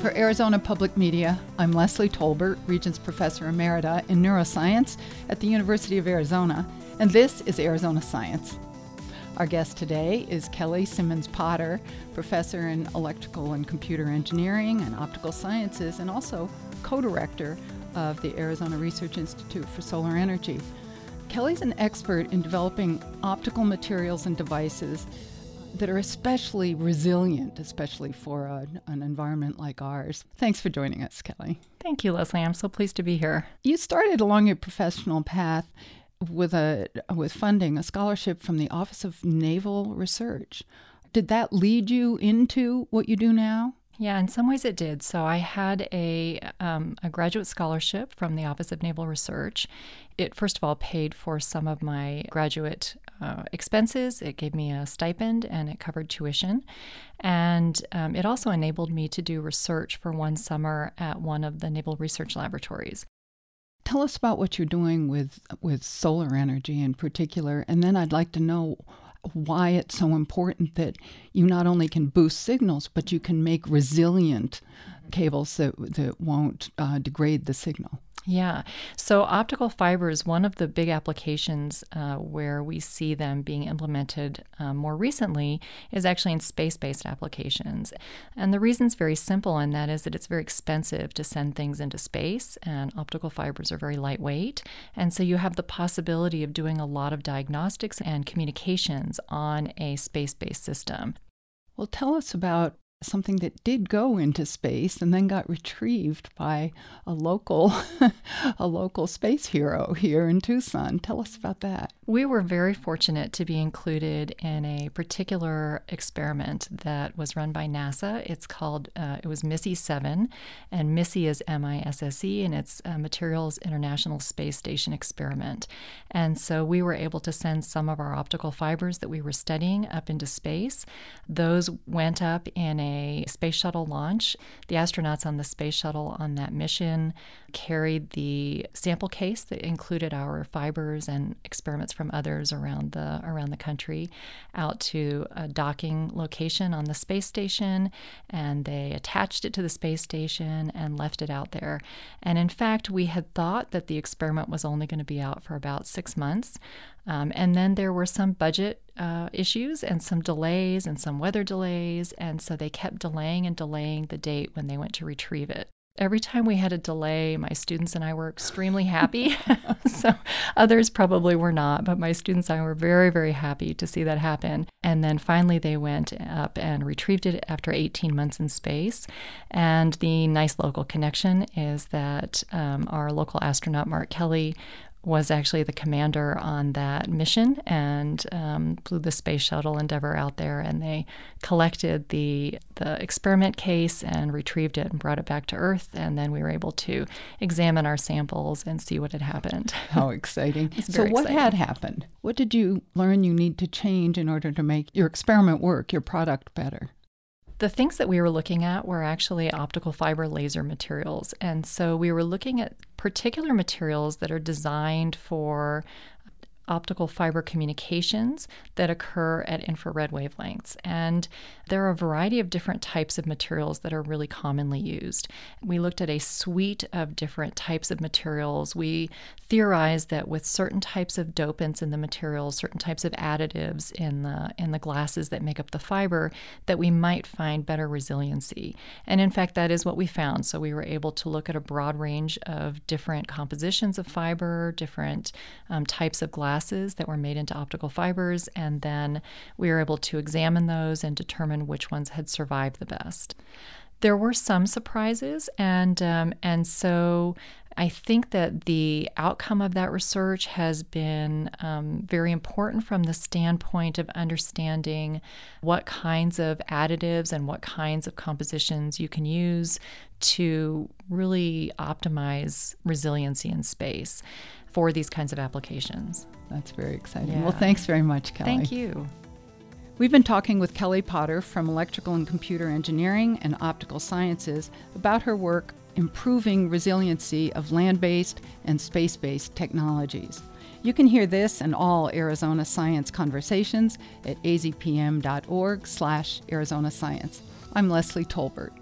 For Arizona Public Media, I'm Leslie Tolbert, Regents Professor Emerita in Neuroscience at the University of Arizona, and this is Arizona Science. Our guest today is Kelly Simmons Potter, professor in electrical and computer engineering and optical sciences, and also co director of the Arizona Research Institute for Solar Energy. Kelly's an expert in developing optical materials and devices that are especially resilient, especially for a, an environment like ours. Thanks for joining us, Kelly. Thank you, Leslie. I'm so pleased to be here. You started along your professional path with a with funding a scholarship from the Office of Naval Research. Did that lead you into what you do now? Yeah, in some ways it did. So I had a um, a graduate scholarship from the Office of Naval Research. It first of all paid for some of my graduate uh, expenses. It gave me a stipend and it covered tuition, and um, it also enabled me to do research for one summer at one of the Naval Research Laboratories. Tell us about what you're doing with with solar energy in particular, and then I'd like to know why it's so important that you not only can boost signals, but you can make resilient cables that, that won't uh, degrade the signal. Yeah. So optical fibers, one of the big applications uh, where we see them being implemented uh, more recently is actually in space based applications. And the reason is very simple, and that is that it's very expensive to send things into space, and optical fibers are very lightweight. And so you have the possibility of doing a lot of diagnostics and communications on a space based system. Well, tell us about something that did go into space and then got retrieved by a local a local space hero here in Tucson. Tell us about that. We were very fortunate to be included in a particular experiment that was run by NASA. It's called uh, it was Missy 7 and Missy is M I S S E and it's uh, Materials International Space Station experiment. And so we were able to send some of our optical fibers that we were studying up into space. Those went up in a a space shuttle launch. The astronauts on the space shuttle on that mission carried the sample case that included our fibers and experiments from others around the around the country out to a docking location on the space station and they attached it to the space station and left it out there. And in fact, we had thought that the experiment was only going to be out for about 6 months. Um, and then there were some budget uh, issues and some delays and some weather delays. And so they kept delaying and delaying the date when they went to retrieve it. Every time we had a delay, my students and I were extremely happy. so others probably were not, but my students and I were very, very happy to see that happen. And then finally, they went up and retrieved it after 18 months in space. And the nice local connection is that um, our local astronaut, Mark Kelly, was actually the commander on that mission and um, flew the space shuttle Endeavour out there, and they collected the the experiment case and retrieved it and brought it back to Earth, and then we were able to examine our samples and see what had happened. How exciting! so, what exciting. had happened? What did you learn you need to change in order to make your experiment work, your product better? The things that we were looking at were actually optical fiber laser materials. And so we were looking at particular materials that are designed for optical fiber communications that occur at infrared wavelengths. And there are a variety of different types of materials that are really commonly used. We looked at a suite of different types of materials. We theorized that with certain types of dopants in the materials, certain types of additives in the in the glasses that make up the fiber, that we might find better resiliency. And in fact, that is what we found. So we were able to look at a broad range of different compositions of fiber, different um, types of glass glasses that were made into optical fibers, and then we were able to examine those and determine which ones had survived the best. There were some surprises, and um, and so I think that the outcome of that research has been um, very important from the standpoint of understanding what kinds of additives and what kinds of compositions you can use to really optimize resiliency in space for these kinds of applications. That's very exciting. Yeah. Well, thanks very much, Kelly. Thank you. We've been talking with Kelly Potter from Electrical and Computer Engineering and Optical Sciences about her work improving resiliency of land based and space based technologies. You can hear this and all Arizona Science conversations at azpm.org slash Arizona Science. I'm Leslie Tolbert.